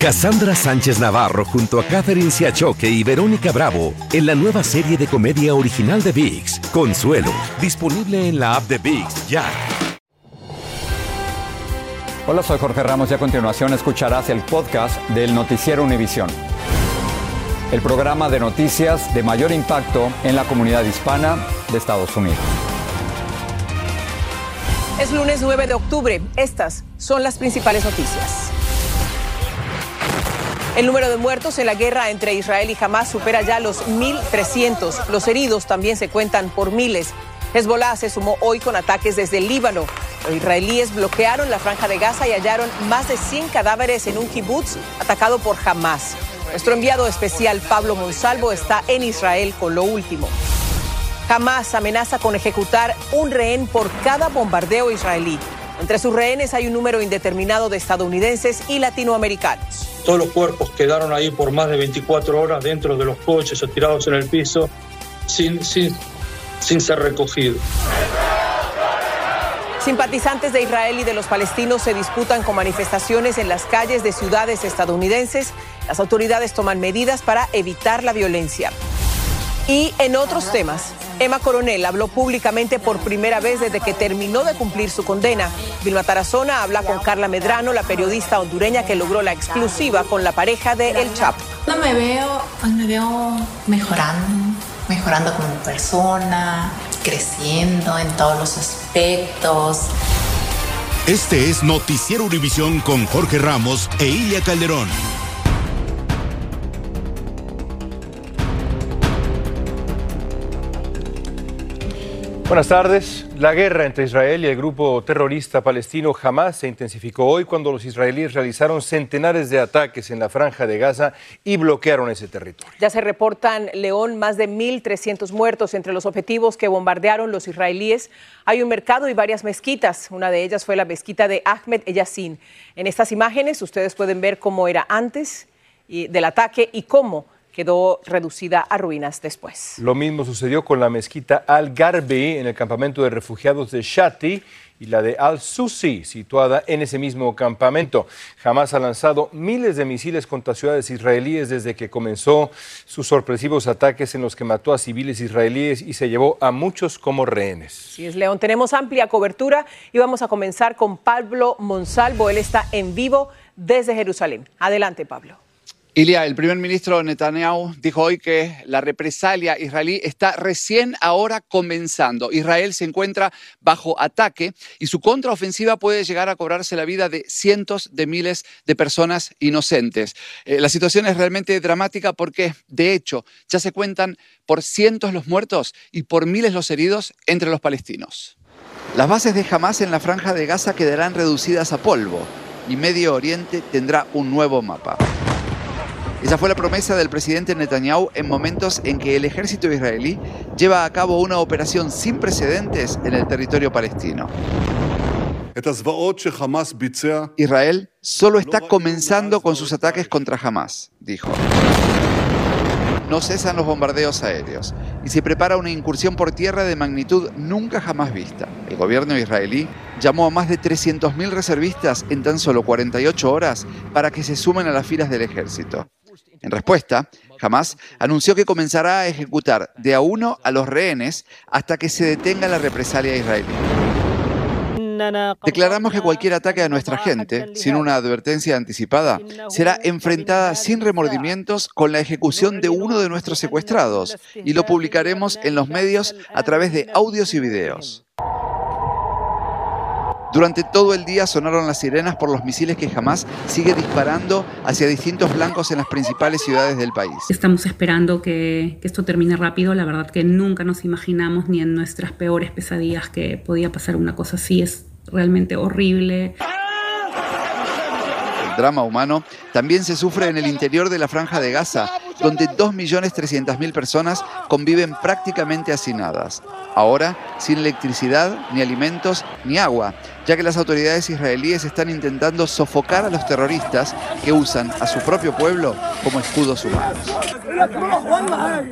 Cassandra Sánchez Navarro junto a Catherine Siachoque y Verónica Bravo en la nueva serie de comedia original de VIX, Consuelo, disponible en la app de VIX ya. Hola, soy Jorge Ramos y a continuación escucharás el podcast del Noticiero Univisión. El programa de noticias de mayor impacto en la comunidad hispana de Estados Unidos. Es lunes 9 de octubre. Estas son las principales noticias. El número de muertos en la guerra entre Israel y Hamas supera ya los 1.300. Los heridos también se cuentan por miles. Hezbollah se sumó hoy con ataques desde el Líbano. Los israelíes bloquearon la franja de Gaza y hallaron más de 100 cadáveres en un kibutz atacado por Hamas. Nuestro enviado especial Pablo Monsalvo está en Israel con lo último. Hamas amenaza con ejecutar un rehén por cada bombardeo israelí. Entre sus rehenes hay un número indeterminado de estadounidenses y latinoamericanos. Todos los cuerpos quedaron ahí por más de 24 horas dentro de los coches o tirados en el piso sin, sin, sin ser recogidos. Simpatizantes de Israel y de los palestinos se disputan con manifestaciones en las calles de ciudades estadounidenses. Las autoridades toman medidas para evitar la violencia. Y en otros temas, Emma Coronel habló públicamente por primera vez desde que terminó de cumplir su condena. Vilma Tarazona habla con Carla Medrano, la periodista hondureña que logró la exclusiva con la pareja de El Chapo. Me veo, me veo mejorando, mejorando como persona, creciendo en todos los aspectos. Este es Noticiero Univisión con Jorge Ramos e Ilia Calderón. Buenas tardes. La guerra entre Israel y el grupo terrorista palestino Hamas se intensificó hoy cuando los israelíes realizaron centenares de ataques en la franja de Gaza y bloquearon ese territorio. Ya se reportan, León, más de 1.300 muertos entre los objetivos que bombardearon los israelíes. Hay un mercado y varias mezquitas. Una de ellas fue la mezquita de Ahmed Yassin. En estas imágenes ustedes pueden ver cómo era antes del ataque y cómo quedó reducida a ruinas después. Lo mismo sucedió con la mezquita Al-Garbi en el campamento de refugiados de Shati y la de Al-Susi, situada en ese mismo campamento. Jamás ha lanzado miles de misiles contra ciudades israelíes desde que comenzó sus sorpresivos ataques en los que mató a civiles israelíes y se llevó a muchos como rehenes. Sí, es León. Tenemos amplia cobertura y vamos a comenzar con Pablo Monsalvo. Él está en vivo desde Jerusalén. Adelante, Pablo. Ilia, el primer ministro Netanyahu dijo hoy que la represalia israelí está recién ahora comenzando. Israel se encuentra bajo ataque y su contraofensiva puede llegar a cobrarse la vida de cientos de miles de personas inocentes. Eh, la situación es realmente dramática porque, de hecho, ya se cuentan por cientos los muertos y por miles los heridos entre los palestinos. Las bases de Hamas en la franja de Gaza quedarán reducidas a polvo y Medio Oriente tendrá un nuevo mapa. Esa fue la promesa del presidente Netanyahu en momentos en que el ejército israelí lleva a cabo una operación sin precedentes en el territorio palestino. Israel solo está comenzando con sus ataques contra Hamas, dijo. No cesan los bombardeos aéreos y se prepara una incursión por tierra de magnitud nunca jamás vista. El gobierno israelí llamó a más de 300.000 reservistas en tan solo 48 horas para que se sumen a las filas del ejército. En respuesta, Hamas anunció que comenzará a ejecutar de a uno a los rehenes hasta que se detenga la represalia israelí. Declaramos que cualquier ataque a nuestra gente, sin una advertencia anticipada, será enfrentada sin remordimientos con la ejecución de uno de nuestros secuestrados y lo publicaremos en los medios a través de audios y videos. Durante todo el día sonaron las sirenas por los misiles que jamás sigue disparando hacia distintos blancos en las principales ciudades del país. Estamos esperando que, esto termine rápido. La verdad que nunca nos imaginamos ni en nuestras peores pesadillas que podía pasar una cosa así. Es realmente horrible drama humano también se sufre en el interior de la franja de Gaza, donde 2.300.000 personas conviven prácticamente hacinadas. Ahora, sin electricidad, ni alimentos, ni agua, ya que las autoridades israelíes están intentando sofocar a los terroristas que usan a su propio pueblo como escudos humanos.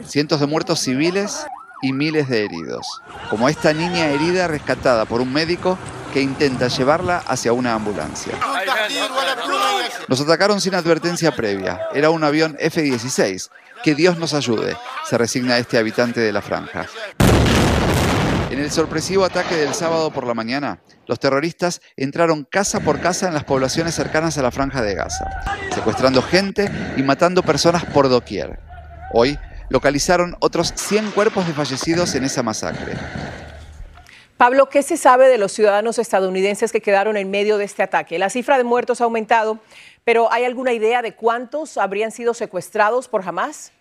Cientos de muertos civiles y miles de heridos, como esta niña herida rescatada por un médico que intenta llevarla hacia una ambulancia. Nos atacaron sin advertencia previa. Era un avión F-16. Que Dios nos ayude, se resigna este habitante de la franja. En el sorpresivo ataque del sábado por la mañana, los terroristas entraron casa por casa en las poblaciones cercanas a la franja de Gaza, secuestrando gente y matando personas por doquier. Hoy localizaron otros 100 cuerpos de fallecidos en esa masacre. Pablo, ¿qué se sabe de los ciudadanos estadounidenses que quedaron en medio de este ataque? La cifra de muertos ha aumentado, pero ¿hay alguna idea de cuántos habrían sido secuestrados por Hamas?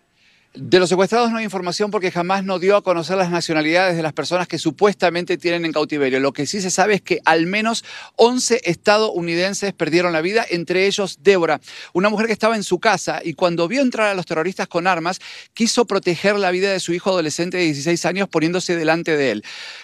De los secuestrados no hay información porque jamás no dio a conocer las nacionalidades de las personas que supuestamente tienen en cautiverio. Lo que sí se sabe es que al menos 11 estadounidenses perdieron la vida, entre ellos Débora, una mujer que estaba en su casa y cuando vio entrar a los terroristas con armas, quiso proteger la vida de su hijo adolescente de 16 años poniéndose delante de él.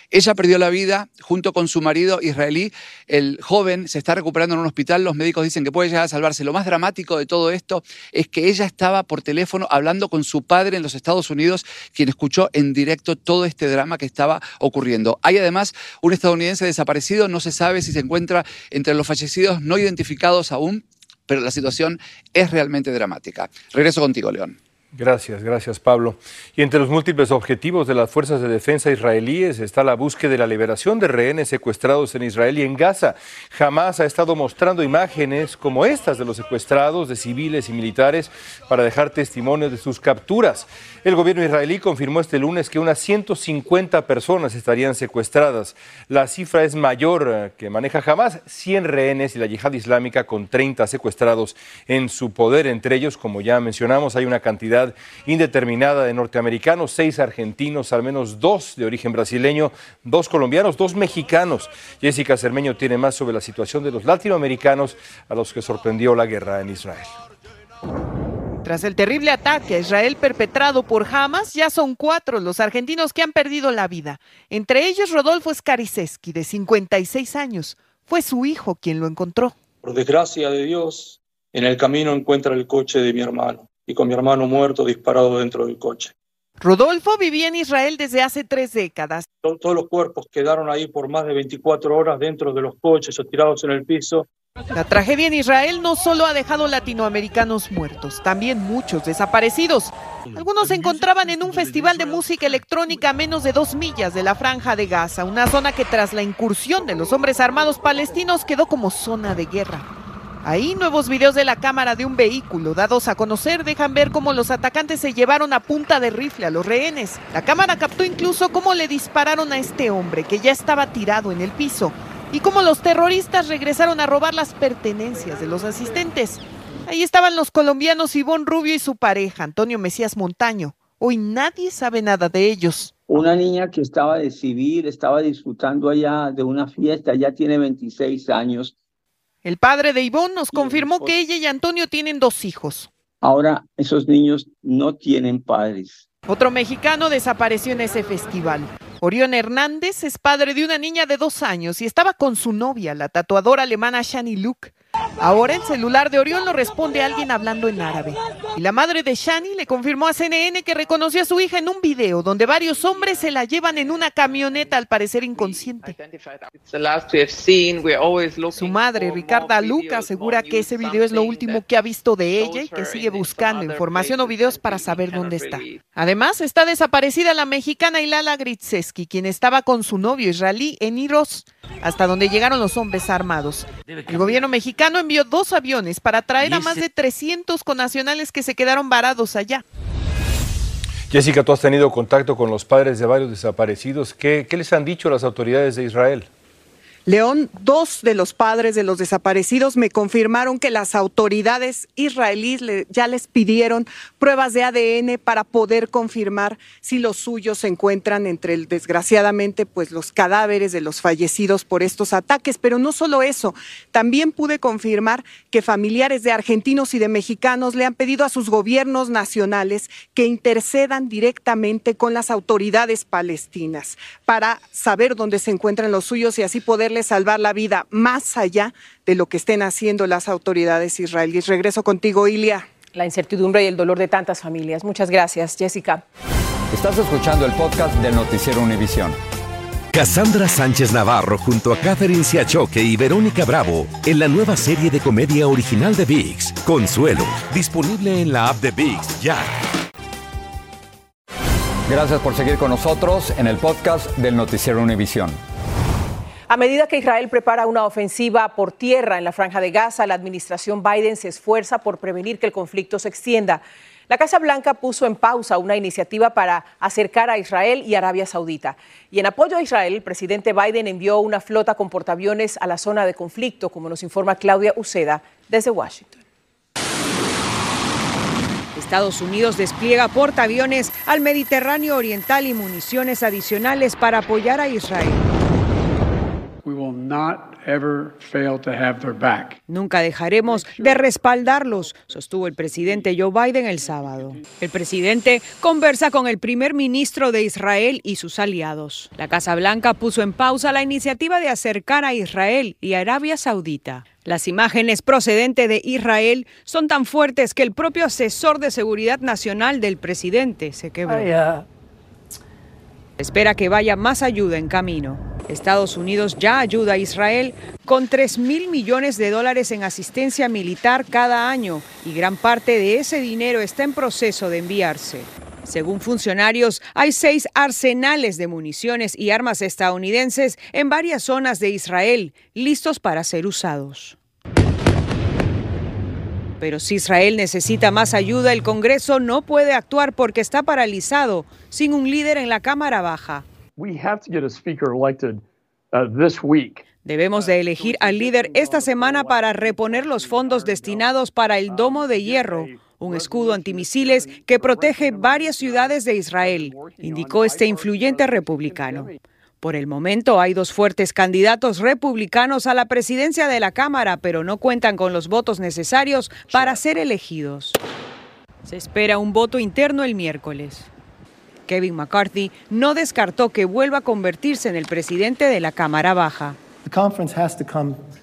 Ella perdió la vida junto con su marido israelí. El joven se está recuperando en un hospital. Los médicos dicen que puede llegar a salvarse. Lo más dramático de todo esto es que ella estaba por teléfono hablando con su padre en los Estados Unidos, quien escuchó en directo todo este drama que estaba ocurriendo. Hay además un estadounidense desaparecido. No se sabe si se encuentra entre los fallecidos no identificados aún, pero la situación es realmente dramática. Regreso contigo, León. Gracias, gracias Pablo. Y entre los múltiples objetivos de las fuerzas de defensa israelíes está la búsqueda de la liberación de rehenes secuestrados en Israel y en Gaza. Jamás ha estado mostrando imágenes como estas de los secuestrados, de civiles y militares, para dejar testimonio de sus capturas. El gobierno israelí confirmó este lunes que unas 150 personas estarían secuestradas. La cifra es mayor eh, que maneja jamás 100 rehenes y la yihad islámica con 30 secuestrados en su poder. Entre ellos, como ya mencionamos, hay una cantidad indeterminada de norteamericanos, seis argentinos, al menos dos de origen brasileño, dos colombianos, dos mexicanos. Jessica Cermeño tiene más sobre la situación de los latinoamericanos a los que sorprendió la guerra en Israel. Tras el terrible ataque a Israel perpetrado por Hamas, ya son cuatro los argentinos que han perdido la vida. Entre ellos Rodolfo Scariseski, de 56 años. Fue su hijo quien lo encontró. Por desgracia de Dios, en el camino encuentra el coche de mi hermano y con mi hermano muerto disparado dentro del coche. Rodolfo vivía en Israel desde hace tres décadas. Todos los cuerpos quedaron ahí por más de 24 horas dentro de los coches o tirados en el piso. La tragedia en Israel no solo ha dejado latinoamericanos muertos, también muchos desaparecidos. Algunos se encontraban en un festival de música electrónica a menos de dos millas de la franja de Gaza, una zona que tras la incursión de los hombres armados palestinos quedó como zona de guerra. Ahí nuevos videos de la cámara de un vehículo dados a conocer dejan ver cómo los atacantes se llevaron a punta de rifle a los rehenes. La cámara captó incluso cómo le dispararon a este hombre que ya estaba tirado en el piso y cómo los terroristas regresaron a robar las pertenencias de los asistentes. Ahí estaban los colombianos Ivonne Rubio y su pareja, Antonio Mesías Montaño. Hoy nadie sabe nada de ellos. Una niña que estaba de civil, estaba disfrutando allá de una fiesta, ya tiene 26 años, el padre de Ivonne nos confirmó que ella y Antonio tienen dos hijos. Ahora esos niños no tienen padres. Otro mexicano desapareció en ese festival. Orión Hernández es padre de una niña de dos años y estaba con su novia, la tatuadora alemana Shani Luke. Ahora el celular de Orión lo responde alguien hablando en árabe. Y la madre de Shani le confirmó a CNN que reconoció a su hija en un video donde varios hombres se la llevan en una camioneta al parecer inconsciente. Su madre, Ricarda Luca, asegura que ese video es lo último que ha visto de ella y que sigue buscando información o videos para saber dónde está. Además, está desaparecida la mexicana Ilala Gritzeski, quien estaba con su novio israelí en Iros, hasta donde llegaron los hombres armados. El gobierno mexicano envió dos aviones para traer a más de 300 conacionales que se quedaron varados allá. Jessica, tú has tenido contacto con los padres de varios desaparecidos. ¿Qué, qué les han dicho las autoridades de Israel? León, dos de los padres de los desaparecidos me confirmaron que las autoridades israelíes ya les pidieron pruebas de ADN para poder confirmar si los suyos se encuentran entre el, desgraciadamente, pues los cadáveres de los fallecidos por estos ataques. Pero no solo eso, también pude confirmar que familiares de argentinos y de mexicanos le han pedido a sus gobiernos nacionales que intercedan directamente con las autoridades palestinas para saber dónde se encuentran los suyos y así poder salvar la vida más allá de lo que estén haciendo las autoridades israelíes. Regreso contigo, Ilia. La incertidumbre y el dolor de tantas familias. Muchas gracias, Jessica. Estás escuchando el podcast del Noticiero Univisión. Cassandra Sánchez Navarro junto a Catherine Siachoque y Verónica Bravo en la nueva serie de comedia original de VIX, Consuelo, disponible en la app de VIX ya. Gracias por seguir con nosotros en el podcast del Noticiero Univisión. A medida que Israel prepara una ofensiva por tierra en la franja de Gaza, la administración Biden se esfuerza por prevenir que el conflicto se extienda. La Casa Blanca puso en pausa una iniciativa para acercar a Israel y Arabia Saudita. Y en apoyo a Israel, el presidente Biden envió una flota con portaaviones a la zona de conflicto, como nos informa Claudia Uceda desde Washington. Estados Unidos despliega portaaviones al Mediterráneo Oriental y municiones adicionales para apoyar a Israel. Nunca dejaremos de respaldarlos, sostuvo el presidente Joe Biden el sábado. El presidente conversa con el primer ministro de Israel y sus aliados. La Casa Blanca puso en pausa la iniciativa de acercar a Israel y a Arabia Saudita. Las imágenes procedentes de Israel son tan fuertes que el propio asesor de seguridad nacional del presidente se quebró. Espera que vaya más ayuda en camino. Estados Unidos ya ayuda a Israel con 3 mil millones de dólares en asistencia militar cada año y gran parte de ese dinero está en proceso de enviarse. Según funcionarios, hay seis arsenales de municiones y armas estadounidenses en varias zonas de Israel, listos para ser usados. Pero si Israel necesita más ayuda, el Congreso no puede actuar porque está paralizado, sin un líder en la Cámara Baja. Debemos de elegir al líder esta semana para reponer los fondos destinados para el Domo de Hierro, un escudo antimisiles que protege varias ciudades de Israel, indicó este influyente republicano. Por el momento hay dos fuertes candidatos republicanos a la presidencia de la Cámara, pero no cuentan con los votos necesarios para ser elegidos. Se espera un voto interno el miércoles. Kevin McCarthy no descartó que vuelva a convertirse en el presidente de la Cámara Baja.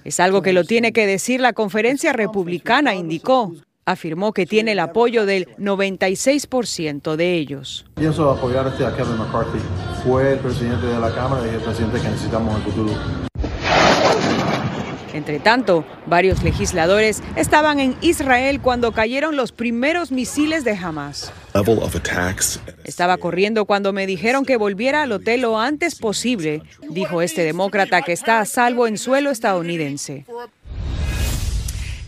Es algo que lo tiene que decir la conferencia republicana, indicó afirmó que tiene el apoyo del 96% de ellos. Pienso apoyar a Kevin McCarthy. Fue el presidente de la Cámara y el presidente que necesitamos en el futuro. Entre tanto, varios legisladores estaban en Israel cuando cayeron los primeros misiles de Hamas. Estaba corriendo cuando me dijeron que volviera al hotel lo antes posible, dijo este demócrata que está a salvo en suelo estadounidense.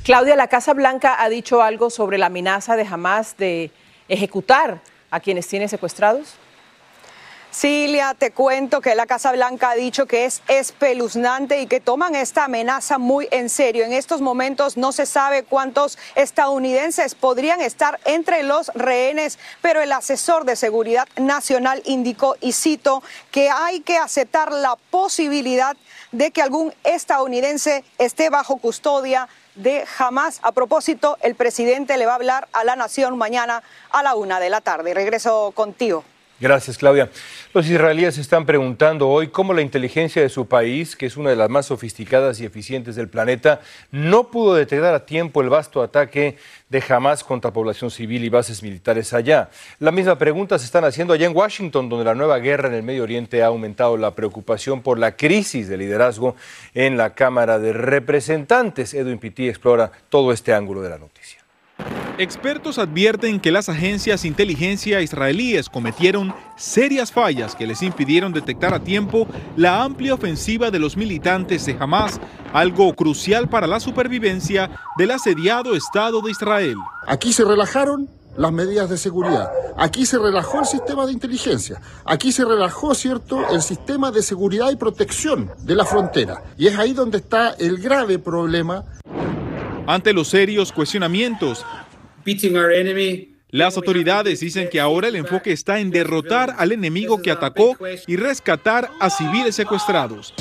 Claudia, la Casa Blanca ha dicho algo sobre la amenaza de Hamas de ejecutar a quienes tiene secuestrados. Cilia, te cuento que la Casa Blanca ha dicho que es espeluznante y que toman esta amenaza muy en serio. En estos momentos no se sabe cuántos estadounidenses podrían estar entre los rehenes, pero el asesor de seguridad nacional indicó, y cito, que hay que aceptar la posibilidad de que algún estadounidense esté bajo custodia de Hamas. A propósito, el presidente le va a hablar a la nación mañana a la una de la tarde. Regreso contigo. Gracias, Claudia. Los israelíes están preguntando hoy cómo la inteligencia de su país, que es una de las más sofisticadas y eficientes del planeta, no pudo detectar a tiempo el vasto ataque de Hamas contra población civil y bases militares allá. La misma pregunta se están haciendo allá en Washington, donde la nueva guerra en el Medio Oriente ha aumentado la preocupación por la crisis de liderazgo en la Cámara de Representantes. Edwin Pitti explora todo este ángulo de la noticia. Expertos advierten que las agencias de inteligencia israelíes cometieron serias fallas que les impidieron detectar a tiempo la amplia ofensiva de los militantes de Hamas, algo crucial para la supervivencia del asediado Estado de Israel. Aquí se relajaron las medidas de seguridad. Aquí se relajó el sistema de inteligencia. Aquí se relajó, ¿cierto?, el sistema de seguridad y protección de la frontera. Y es ahí donde está el grave problema. Ante los serios cuestionamientos las autoridades dicen que ahora el enfoque está en derrotar al enemigo que atacó y rescatar a civiles secuestrados.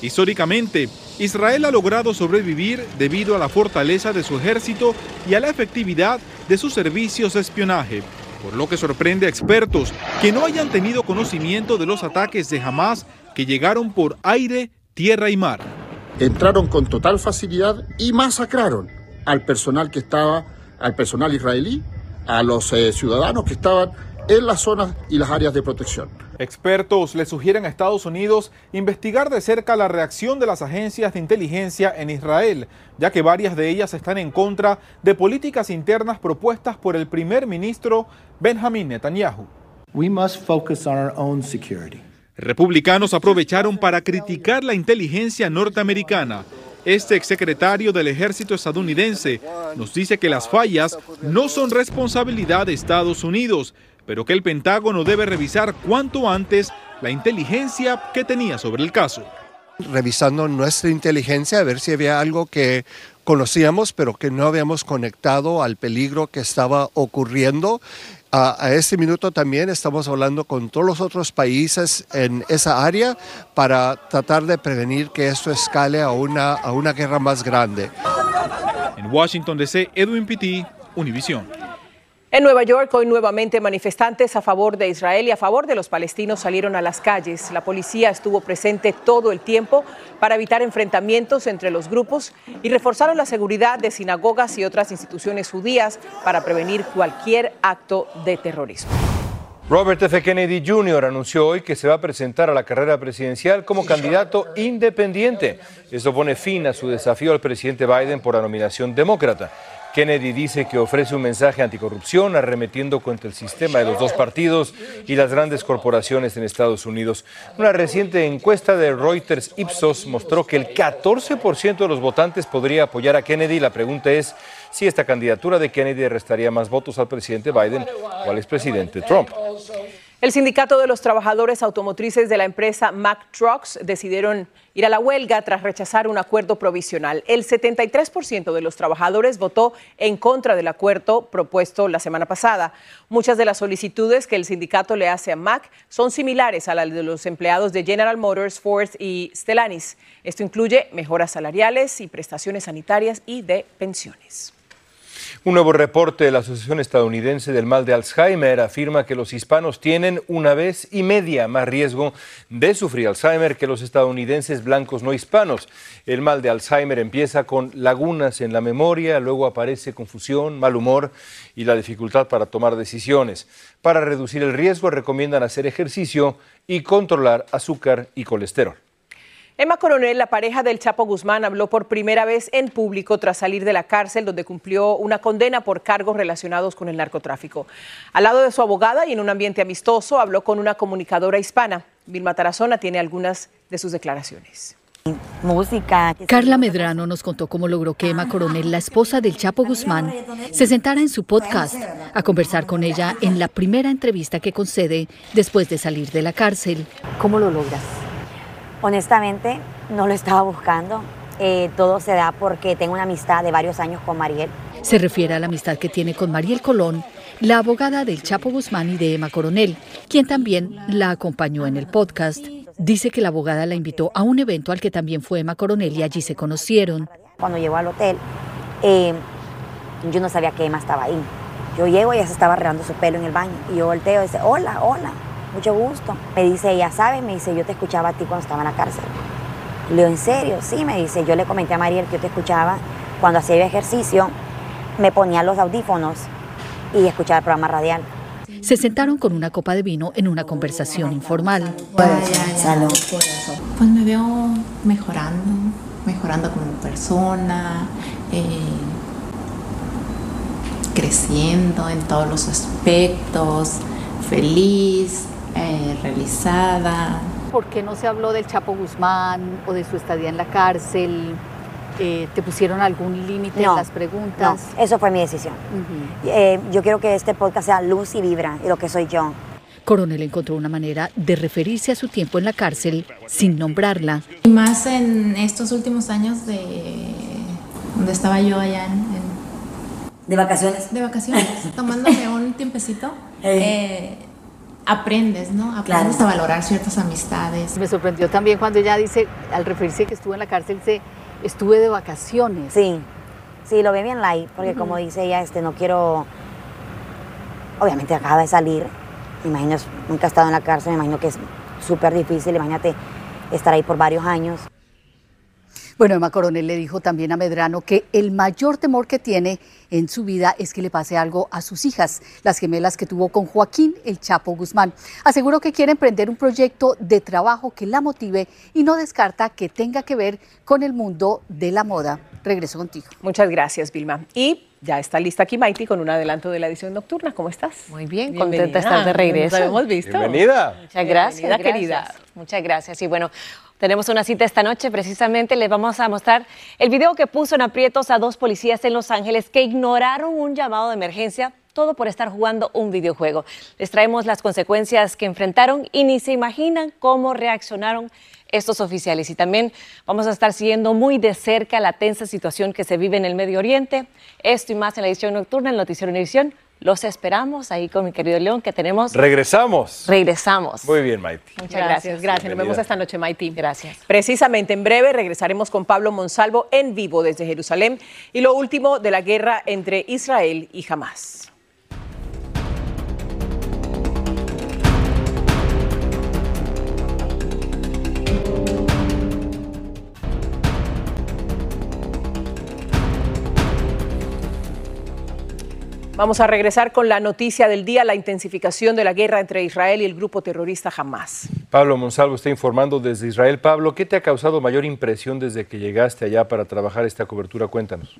Históricamente, Israel ha logrado sobrevivir debido a la fortaleza de su ejército y a la efectividad de sus servicios de espionaje, por lo que sorprende a expertos que no hayan tenido conocimiento de los ataques de Hamas que llegaron por aire, tierra y mar. Entraron con total facilidad y masacraron al personal que estaba al personal israelí, a los eh, ciudadanos que estaban en las zonas y las áreas de protección. Expertos le sugieren a Estados Unidos investigar de cerca la reacción de las agencias de inteligencia en Israel, ya que varias de ellas están en contra de políticas internas propuestas por el primer ministro Benjamin Netanyahu. We must focus on our own security. Republicanos aprovecharon para criticar la inteligencia norteamericana. Este exsecretario del ejército estadounidense nos dice que las fallas no son responsabilidad de Estados Unidos, pero que el Pentágono debe revisar cuanto antes la inteligencia que tenía sobre el caso. Revisando nuestra inteligencia a ver si había algo que conocíamos pero que no habíamos conectado al peligro que estaba ocurriendo. A, este minuto también estamos hablando con todos los otros países en esa área para tratar de prevenir que esto escale a una, a una guerra más grande. En Washington DC, Edwin Pitti, Univision. En Nueva York, hoy nuevamente manifestantes a favor de Israel y a favor de los palestinos salieron a las calles. La policía estuvo presente todo el tiempo para evitar enfrentamientos entre los grupos y reforzaron la seguridad de sinagogas y otras instituciones judías para prevenir cualquier acto de terrorismo. Robert F. Kennedy Jr. anunció hoy que se va a presentar a la carrera presidencial como candidato independiente. Esto pone fin a su desafío al presidente Biden por la nominación demócrata. Kennedy dice que ofrece un mensaje anticorrupción arremetiendo contra el sistema de los dos partidos y las grandes corporaciones en Estados Unidos. Una reciente encuesta de Reuters Ipsos mostró que el 14% de los votantes podría apoyar a Kennedy. La pregunta es si esta candidatura de Kennedy restaría más votos al presidente Biden o al expresidente Trump. El sindicato de los trabajadores automotrices de la empresa Mack Trucks decidieron ir a la huelga tras rechazar un acuerdo provisional. El 73% de los trabajadores votó en contra del acuerdo propuesto la semana pasada. Muchas de las solicitudes que el sindicato le hace a Mack son similares a las de los empleados de General Motors, Ford y Stellantis. Esto incluye mejoras salariales y prestaciones sanitarias y de pensiones. Un nuevo reporte de la Asociación Estadounidense del Mal de Alzheimer afirma que los hispanos tienen una vez y media más riesgo de sufrir Alzheimer que los estadounidenses blancos no hispanos. El mal de Alzheimer empieza con lagunas en la memoria, luego aparece confusión, mal humor y la dificultad para tomar decisiones. Para reducir el riesgo recomiendan hacer ejercicio y controlar azúcar y colesterol. Emma Coronel, la pareja del Chapo Guzmán, habló por primera vez en público tras salir de la cárcel donde cumplió una condena por cargos relacionados con el narcotráfico. Al lado de su abogada y en un ambiente amistoso, habló con una comunicadora hispana. Vilma Tarazona tiene algunas de sus declaraciones. Música. Carla Medrano nos contó cómo logró que Emma Coronel, la esposa del Chapo Guzmán, se sentara en su podcast a conversar con ella en la primera entrevista que concede después de salir de la cárcel. ¿Cómo lo logras? Honestamente, no lo estaba buscando. Eh, todo se da porque tengo una amistad de varios años con Mariel. Se refiere a la amistad que tiene con Mariel Colón, la abogada del Chapo Guzmán y de Emma Coronel, quien también la acompañó en el podcast. Dice que la abogada la invitó a un evento al que también fue Emma Coronel y allí se conocieron. Cuando llegó al hotel, eh, yo no sabía que Emma estaba ahí. Yo llego y ella se estaba arreglando su pelo en el baño. Y yo volteo y dice, hola, hola mucho gusto. Me dice ella, ¿sabes? Me dice, yo te escuchaba a ti cuando estaba en la cárcel. Le digo, ¿en serio? Sí, me dice, yo le comenté a Mariel que yo te escuchaba cuando hacía ejercicio, me ponía los audífonos y escuchaba el programa radial. Se sentaron con una copa de vino en una conversación informal. Pues me veo mejorando, mejorando como persona, eh, creciendo en todos los aspectos, feliz, eh, realizada. ¿Por qué no se habló del Chapo Guzmán o de su estadía en la cárcel? Eh, ¿Te pusieron algún límite en las preguntas? No, eso fue mi decisión. Eh, yo quiero que este podcast sea luz y vibra, y lo que soy yo. Coronel encontró una manera de referirse a su tiempo en la cárcel sin nombrarla. Y más en estos últimos años de donde estaba yo allá en, ¿De vacaciones? De vacaciones, tomándome un tiempecito. Eh, aprendes, ¿no? Aprendes a valorar ciertas amistades. Me sorprendió también cuando ella dice, al referirse que estuvo en la cárcel, se estuve de vacaciones. Sí, sí, lo ve bien light, porque como dice ella, este, no quiero, obviamente acaba de salir, me imagino, nunca ha estado en la cárcel, me imagino que es súper difícil, imagínate estar ahí por varios años. Bueno, Emma Coronel le dijo también a Medrano que el mayor temor que tiene en su vida es que le pase algo a sus hijas, las gemelas que tuvo con Joaquín El Chapo Guzmán. Aseguró que quiere emprender un proyecto de trabajo que la motive y no descarta que tenga que ver con el mundo de la moda. Regreso contigo. Muchas gracias, Vilma. Y ya está lista aquí Maiti con un adelanto de la edición nocturna. ¿Cómo estás? Muy bien, contenta de estar de regreso. Nos habíamos visto. Bienvenida. Muchas gracias, Bienvenida, gracias. querida. Muchas gracias. Y bueno, tenemos una cita esta noche. Precisamente les vamos a mostrar el video que puso en aprietos a dos policías en Los Ángeles que ignoraron un llamado de emergencia. Todo por estar jugando un videojuego. Les traemos las consecuencias que enfrentaron y ni se imaginan cómo reaccionaron estos oficiales. Y también vamos a estar siguiendo muy de cerca la tensa situación que se vive en el Medio Oriente. Esto y más en la edición nocturna, en Noticiero Univisión. Los esperamos ahí con mi querido León, que tenemos. Regresamos. Regresamos. Muy bien, Maite. Muchas Gracias, gracias. gracias. Nos vemos esta noche, Maiti. Gracias. Precisamente en breve regresaremos con Pablo Monsalvo en vivo desde Jerusalén y lo último de la guerra entre Israel y Hamas. Vamos a regresar con la noticia del día, la intensificación de la guerra entre Israel y el grupo terrorista Hamas. Pablo Monsalvo está informando desde Israel. Pablo, ¿qué te ha causado mayor impresión desde que llegaste allá para trabajar esta cobertura? Cuéntanos.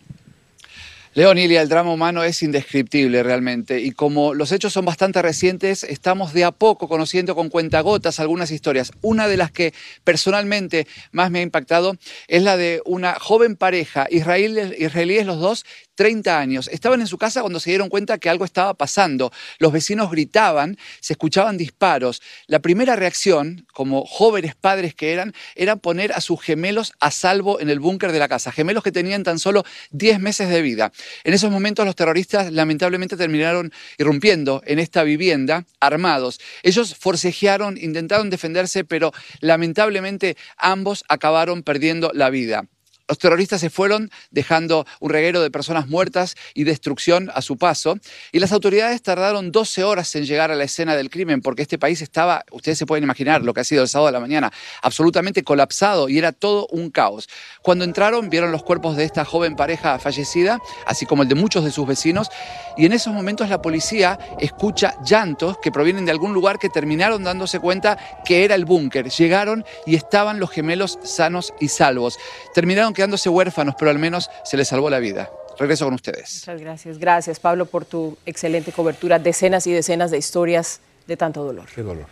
León Ilia, el drama humano es indescriptible realmente y como los hechos son bastante recientes, estamos de a poco conociendo con cuentagotas algunas historias. Una de las que personalmente más me ha impactado es la de una joven pareja, israelíes, israelíes los dos, 30 años. Estaban en su casa cuando se dieron cuenta que algo estaba pasando. Los vecinos gritaban, se escuchaban disparos. La primera reacción, como jóvenes padres que eran, era poner a sus gemelos a salvo en el búnker de la casa. Gemelos que tenían tan solo 10 meses de vida. En esos momentos los terroristas lamentablemente terminaron irrumpiendo en esta vivienda armados. Ellos forcejearon, intentaron defenderse, pero lamentablemente ambos acabaron perdiendo la vida. Los terroristas se fueron dejando un reguero de personas muertas y destrucción a su paso y las autoridades tardaron 12 horas en llegar a la escena del crimen porque este país estaba, ustedes se pueden imaginar lo que ha sido el sábado de la mañana, absolutamente colapsado y era todo un caos. Cuando entraron vieron los cuerpos de esta joven pareja fallecida, así como el de muchos de sus vecinos y en esos momentos la policía escucha llantos que provienen de algún lugar que terminaron dándose cuenta que era el búnker. Llegaron y estaban los gemelos sanos y salvos. Terminaron quedándose huérfanos, pero al menos se les salvó la vida. Regreso con ustedes. Muchas gracias. Gracias, Pablo, por tu excelente cobertura. Decenas y decenas de historias de tanto dolor. Qué dolor.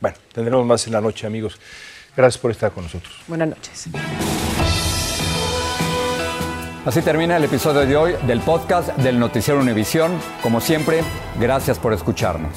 Bueno, tendremos más en la noche, amigos. Gracias por estar con nosotros. Buenas noches. Así termina el episodio de hoy del podcast del Noticiero Univisión. Como siempre, gracias por escucharnos.